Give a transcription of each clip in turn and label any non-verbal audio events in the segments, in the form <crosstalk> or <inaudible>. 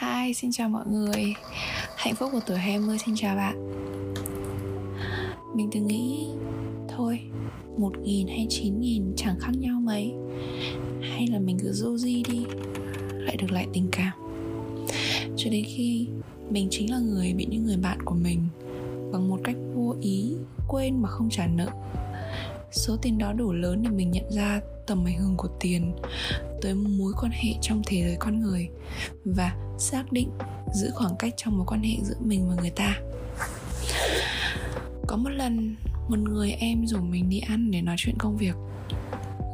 Hi, xin chào mọi người. Hạnh phúc của tuổi 20 xin chào bạn. Mình từng nghĩ Thôi, một nghìn hay chín nghìn chẳng khác nhau mấy. Hay là mình cứ du di đi Lại được lại tình cảm. Cho đến khi Mình chính là người bị những người bạn của mình Bằng một cách vô ý Quên mà không trả nợ. Số tiền đó đủ lớn để mình nhận ra tầm ảnh hưởng của tiền tới mối quan hệ trong thế giới con người và xác định giữ khoảng cách trong mối quan hệ giữa mình và người ta. Có một lần, một người em rủ mình đi ăn để nói chuyện công việc,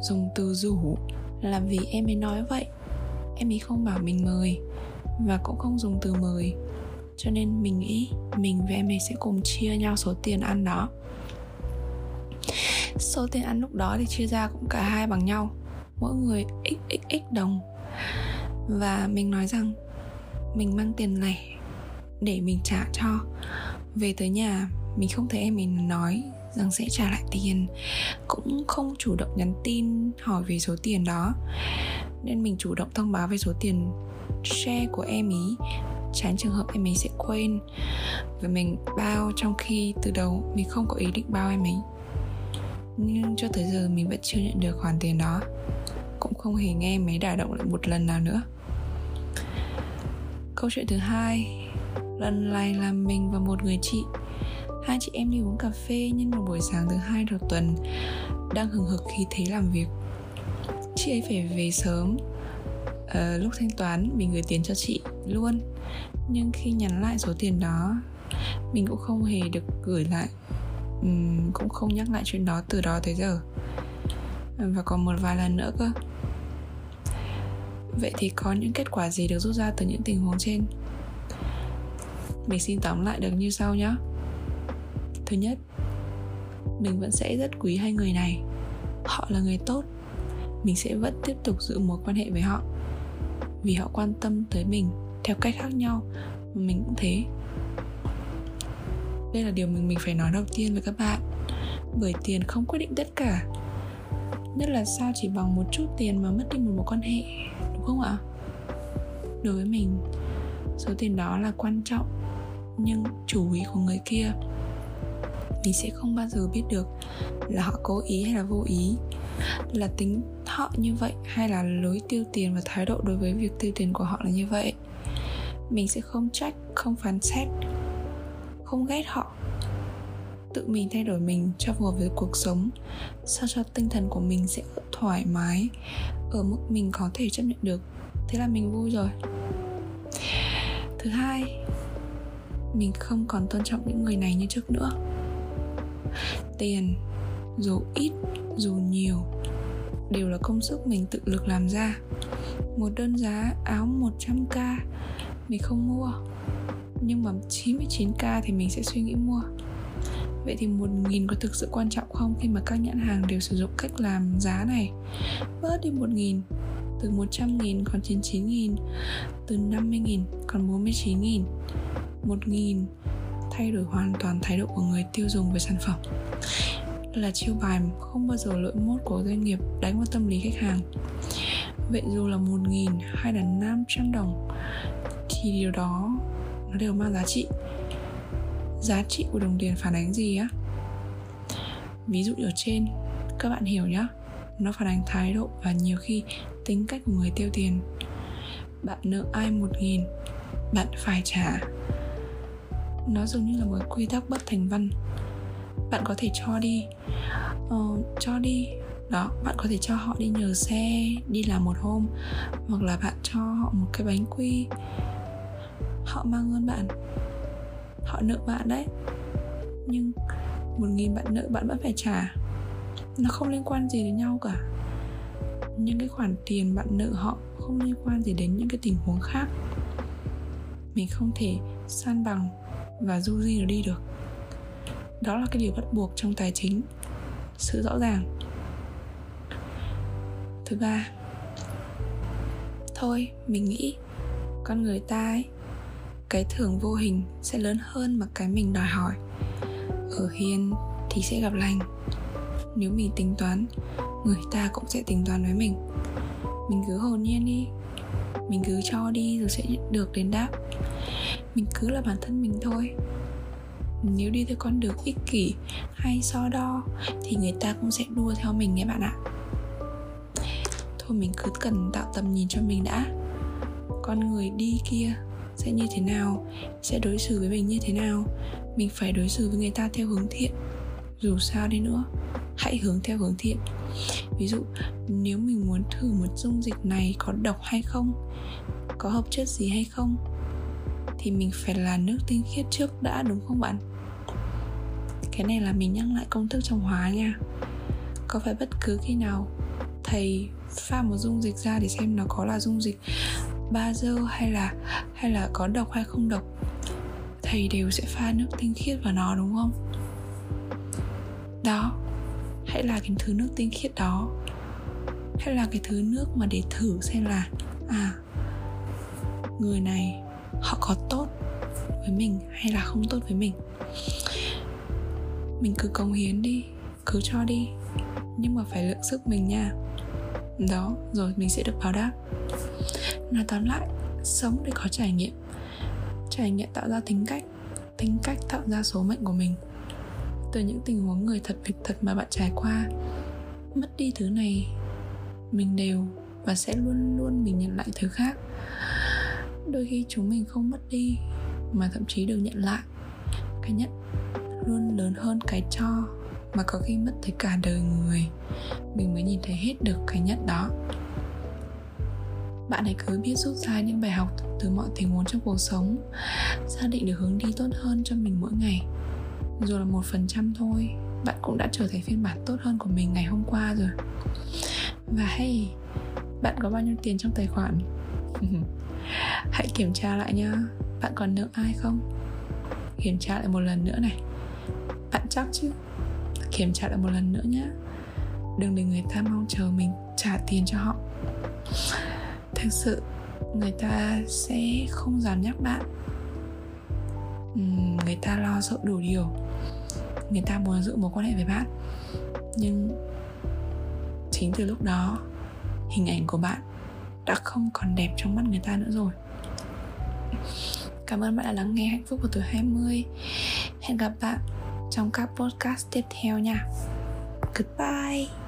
dùng từ rủ là vì em ấy nói vậy. Em ấy không bảo mình mời và cũng không dùng từ mời, cho nên mình nghĩ mình và em ấy sẽ cùng chia nhau số tiền ăn đó. Số tiền ăn lúc đó thì chia ra cũng cả hai bằng nhau mỗi người xxx đồng. Và mình nói rằng mình mang tiền lẻ để mình trả cho. Về tới nhà, mình không thấy em mình nói rằng sẽ trả lại tiền. Cũng không chủ động nhắn tin hỏi về số tiền đó. Nên mình chủ động thông báo về số tiền share của em ý. Tránh trường hợp em ấy sẽ quên. Và mình bao trong khi từ đầu mình không có ý định bao em ấy. Nhưng cho tới giờ mình vẫn chưa nhận được khoản tiền đó cũng không hề nghe máy đả động lại một lần nào nữa. Câu chuyện thứ hai lần này là mình và một người chị. Hai chị em đi uống cà phê nhân một buổi sáng thứ hai đầu tuần đang hừng hực khi thấy làm việc. Chị ấy phải về sớm à, lúc thanh toán mình gửi tiền cho chị luôn. Nhưng khi nhắn lại số tiền đó mình cũng không hề được gửi lại. Uhm, cũng không nhắc lại chuyện đó từ đó tới giờ. Và còn một vài lần nữa cơ vậy thì có những kết quả gì được rút ra từ những tình huống trên? Mình xin tóm lại được như sau nhé thứ nhất, mình vẫn sẽ rất quý hai người này. Họ là người tốt. Mình sẽ vẫn tiếp tục giữ mối quan hệ với họ. Vì họ quan tâm tới mình theo cách khác nhau. Mà mình cũng thế. Đây là điều mình mình phải nói đầu tiên với các bạn. Bởi tiền không quyết định tất cả. Nhất là sao chỉ bằng một chút tiền mà mất đi một mối quan hệ không ạ? Đối với mình, số tiền đó là quan trọng, nhưng chủ ý của người kia, mình sẽ không bao giờ biết được là họ cố ý hay là vô ý. Là tính họ như vậy hay là lối tiêu tiền và thái độ đối với việc tiêu tiền của họ là như vậy, mình sẽ không trách, không phán xét, không ghét họ tự mình thay đổi mình cho phù hợp với cuộc sống, sao cho tinh thần của mình sẽ thoải mái, ở mức mình có thể chấp nhận được. Thế là mình vui rồi. Thứ hai, mình không còn tôn trọng những người này như trước nữa. Tiền, dù ít, dù nhiều, đều là công sức mình tự lực làm ra. Một đơn giá áo 100k mình không mua, nhưng mà 99k thì mình sẽ suy nghĩ mua. Vậy thì 1.000 có thực sự quan trọng không khi mà các nhãn hàng đều sử dụng cách làm giá này? Bớt đi 1.000 từ 100.000 còn 99.000 Từ 50.000 còn 49.000 1.000 thay đổi hoàn toàn thái độ của người tiêu dùng về sản phẩm. Đây là chiêu bài không bao giờ lỗi mốt của doanh nghiệp đánh vào tâm lý khách hàng. Vậy dù là 1.000 hay là 500 đồng Thì điều đó nó đều mang giá trị giá trị của đồng tiền phản ánh gì á? Ví dụ ở trên các bạn hiểu nhá. Nó phản ánh thái độ và nhiều khi tính cách của người tiêu tiền. Bạn nợ ai một nghìn bạn phải trả. Nó giống như là một quy tắc bất thành văn. Bạn có thể cho đi. Uh, cho đi. Đó bạn có thể cho họ đi nhờ xe đi làm một hôm hoặc là bạn cho họ một cái bánh quy. Họ mang ơn bạn họ nợ bạn đấy. Nhưng một nghìn bạn nợ bạn vẫn phải trả. Nó không liên quan gì đến nhau cả. Những cái khoản tiền bạn nợ họ không liên quan gì đến những cái tình huống khác. Mình không thể san bằng và du di nó đi được. Đó là cái điều bắt buộc trong tài chính. Sự rõ ràng. Thứ ba, thôi, mình nghĩ con người ta ấy cái thưởng vô hình sẽ lớn hơn mà cái mình đòi hỏi. Ở hiền thì sẽ gặp lành. Nếu mình tính toán, người ta cũng sẽ tính toán với mình. Mình cứ hồn nhiên đi. Mình cứ cho đi rồi sẽ nhận được đền đáp. Mình cứ là bản thân mình thôi. Nếu đi theo con đường ích kỷ hay so đo thì người ta cũng sẽ đua theo mình nhé bạn ạ. Thôi mình cứ cần tạo tầm nhìn cho mình đã. Con người đi kia sẽ như thế nào, sẽ đối xử với mình như thế nào. Mình phải đối xử với người ta theo hướng thiện. Dù sao đi nữa, hãy hướng theo hướng thiện. Ví dụ, nếu mình muốn thử một dung dịch này có độc hay không, có hợp chất gì hay không, thì mình phải là nước tinh khiết trước đã, đúng không bạn? Cái này là mình nhắc lại công thức trong hóa nha. Có phải bất cứ khi nào thầy pha một dung dịch ra để xem nó có là dung dịch ba dơ hay là hay là có độc hay không độc, thầy đều sẽ pha nước tinh khiết vào nó, đúng không? Đó, hãy là cái thứ nước tinh khiết đó. Hay là cái thứ nước mà để thử xem là à người này họ có tốt với mình hay là không tốt với mình. Mình cứ cống hiến đi, cứ cho đi, nhưng mà phải lượng sức mình nha. Đó, rồi mình sẽ được báo đáp nói tóm lại, sống để có trải nghiệm. Trải nghiệm tạo ra tính cách tính cách tạo ra số mệnh của mình. Từ những tình huống người thật việc thật mà bạn trải qua, mất đi thứ này, mình đều và sẽ luôn luôn mình nhận lại thứ khác. Đôi khi chúng mình không mất đi, mà thậm chí được nhận lại. Cái nhận luôn lớn hơn cái cho, mà có khi mất tới cả đời người. Mình mới nhìn thấy hết được cái nhận đó bạn hãy cứ biết rút ra những bài học từ mọi tình huống trong cuộc sống, xác định được hướng đi tốt hơn cho mình mỗi ngày. Dù là một phần trăm thôi, bạn cũng đã trở thành phiên bản tốt hơn của mình ngày hôm qua rồi. Và hey, bạn có bao nhiêu tiền trong tài khoản? <laughs> Hãy kiểm tra lại nhá, bạn còn nợ ai không? Kiểm tra lại một lần nữa này. Bạn chắc chứ? Kiểm tra lại một lần nữa nhé đừng để người ta mong chờ mình trả tiền cho họ thực sự, người ta sẽ không dám nhắc bạn. Người ta lo sợ đủ điều. Người ta muốn giữ mối quan hệ với bạn. Nhưng chính từ lúc đó, hình ảnh của bạn đã không còn đẹp trong mắt người ta nữa rồi. Cảm ơn bạn đã lắng nghe hạnh phúc của tuổi 20 Hẹn gặp bạn trong các podcast tiếp theo nha. Goodbye.